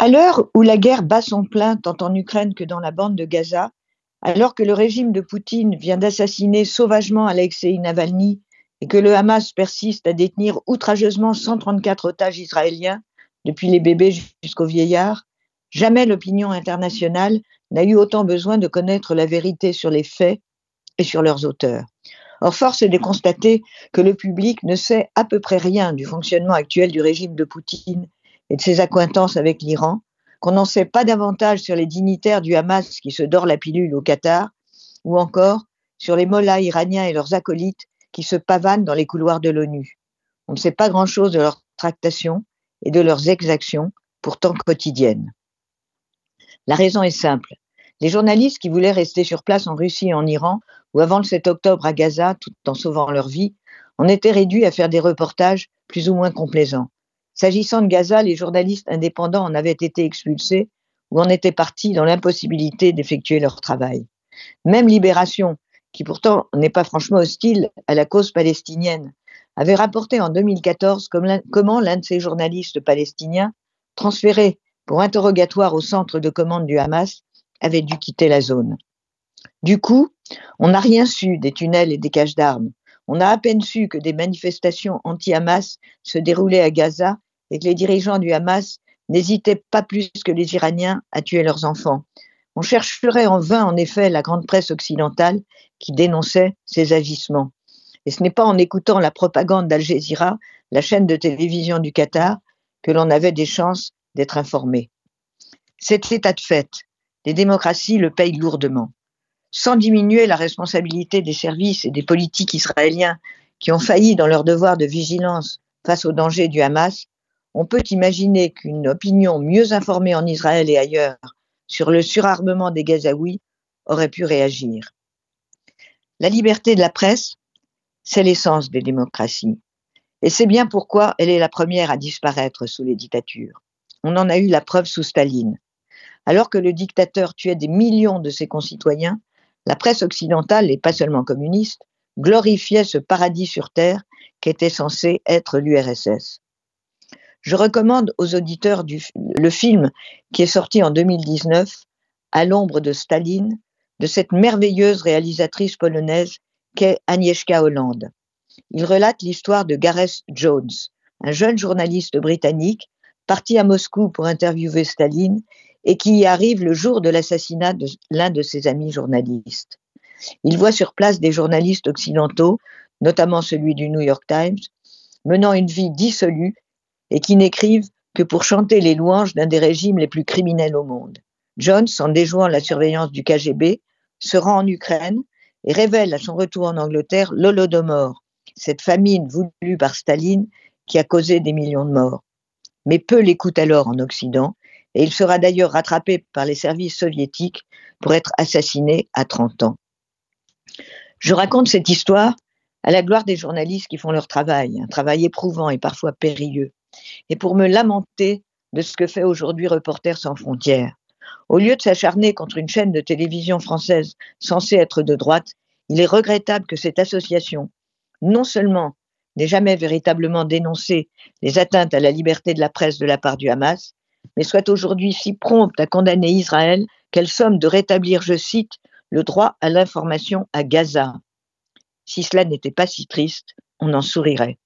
À l'heure où la guerre bat son plein tant en Ukraine que dans la bande de Gaza, alors que le régime de Poutine vient d'assassiner sauvagement Alexei Navalny et que le Hamas persiste à détenir outrageusement 134 otages israéliens, depuis les bébés jusqu'aux vieillards, jamais l'opinion internationale n'a eu autant besoin de connaître la vérité sur les faits et sur leurs auteurs. Or, force est de constater que le public ne sait à peu près rien du fonctionnement actuel du régime de Poutine et de ses accointances avec l'Iran, qu'on n'en sait pas davantage sur les dignitaires du Hamas qui se dorent la pilule au Qatar, ou encore sur les mollahs iraniens et leurs acolytes qui se pavanent dans les couloirs de l'ONU. On ne sait pas grand-chose de leurs tractations et de leurs exactions, pourtant quotidiennes. La raison est simple. Les journalistes qui voulaient rester sur place en Russie et en Iran, ou avant le 7 octobre à Gaza, tout en sauvant leur vie, en étaient réduits à faire des reportages plus ou moins complaisants. S'agissant de Gaza, les journalistes indépendants en avaient été expulsés ou en étaient partis dans l'impossibilité d'effectuer leur travail. Même Libération, qui pourtant n'est pas franchement hostile à la cause palestinienne, avait rapporté en 2014 comment l'un de ces journalistes palestiniens, transféré pour interrogatoire au centre de commande du Hamas, avait dû quitter la zone. Du coup, on n'a rien su des tunnels et des caches d'armes. On a à peine su que des manifestations anti-Hamas se déroulaient à Gaza et que les dirigeants du Hamas n'hésitaient pas plus que les Iraniens à tuer leurs enfants. On chercherait en vain, en effet, la grande presse occidentale qui dénonçait ces agissements. Et ce n'est pas en écoutant la propagande d'Al Jazeera, la chaîne de télévision du Qatar, que l'on avait des chances d'être informé. Cet état de fait, les démocraties le payent lourdement. Sans diminuer la responsabilité des services et des politiques israéliens qui ont failli dans leur devoir de vigilance face aux dangers du Hamas, on peut imaginer qu'une opinion mieux informée en Israël et ailleurs sur le surarmement des Gazaouis aurait pu réagir. La liberté de la presse, c'est l'essence des démocraties. Et c'est bien pourquoi elle est la première à disparaître sous les dictatures. On en a eu la preuve sous Staline. Alors que le dictateur tuait des millions de ses concitoyens, la presse occidentale, et pas seulement communiste, glorifiait ce paradis sur Terre qu'était censé être l'URSS. Je recommande aux auditeurs le film qui est sorti en 2019, À l'ombre de Staline, de cette merveilleuse réalisatrice polonaise qu'est Agnieszka Holland. Il relate l'histoire de Gareth Jones, un jeune journaliste britannique parti à Moscou pour interviewer Staline et qui y arrive le jour de l'assassinat de l'un de ses amis journalistes. Il voit sur place des journalistes occidentaux, notamment celui du New York Times, menant une vie dissolue et qui n'écrivent que pour chanter les louanges d'un des régimes les plus criminels au monde. Jones, en déjouant la surveillance du KGB, se rend en Ukraine et révèle à son retour en Angleterre l'Holodomor, cette famine voulue par Staline qui a causé des millions de morts. Mais peu l'écoute alors en Occident, et il sera d'ailleurs rattrapé par les services soviétiques pour être assassiné à 30 ans. Je raconte cette histoire à la gloire des journalistes qui font leur travail, un travail éprouvant et parfois périlleux et pour me lamenter de ce que fait aujourd'hui Reporters sans frontières. Au lieu de s'acharner contre une chaîne de télévision française censée être de droite, il est regrettable que cette association, non seulement n'ait jamais véritablement dénoncé les atteintes à la liberté de la presse de la part du Hamas, mais soit aujourd'hui si prompte à condamner Israël qu'elle somme de rétablir, je cite, le droit à l'information à Gaza. Si cela n'était pas si triste, on en sourirait.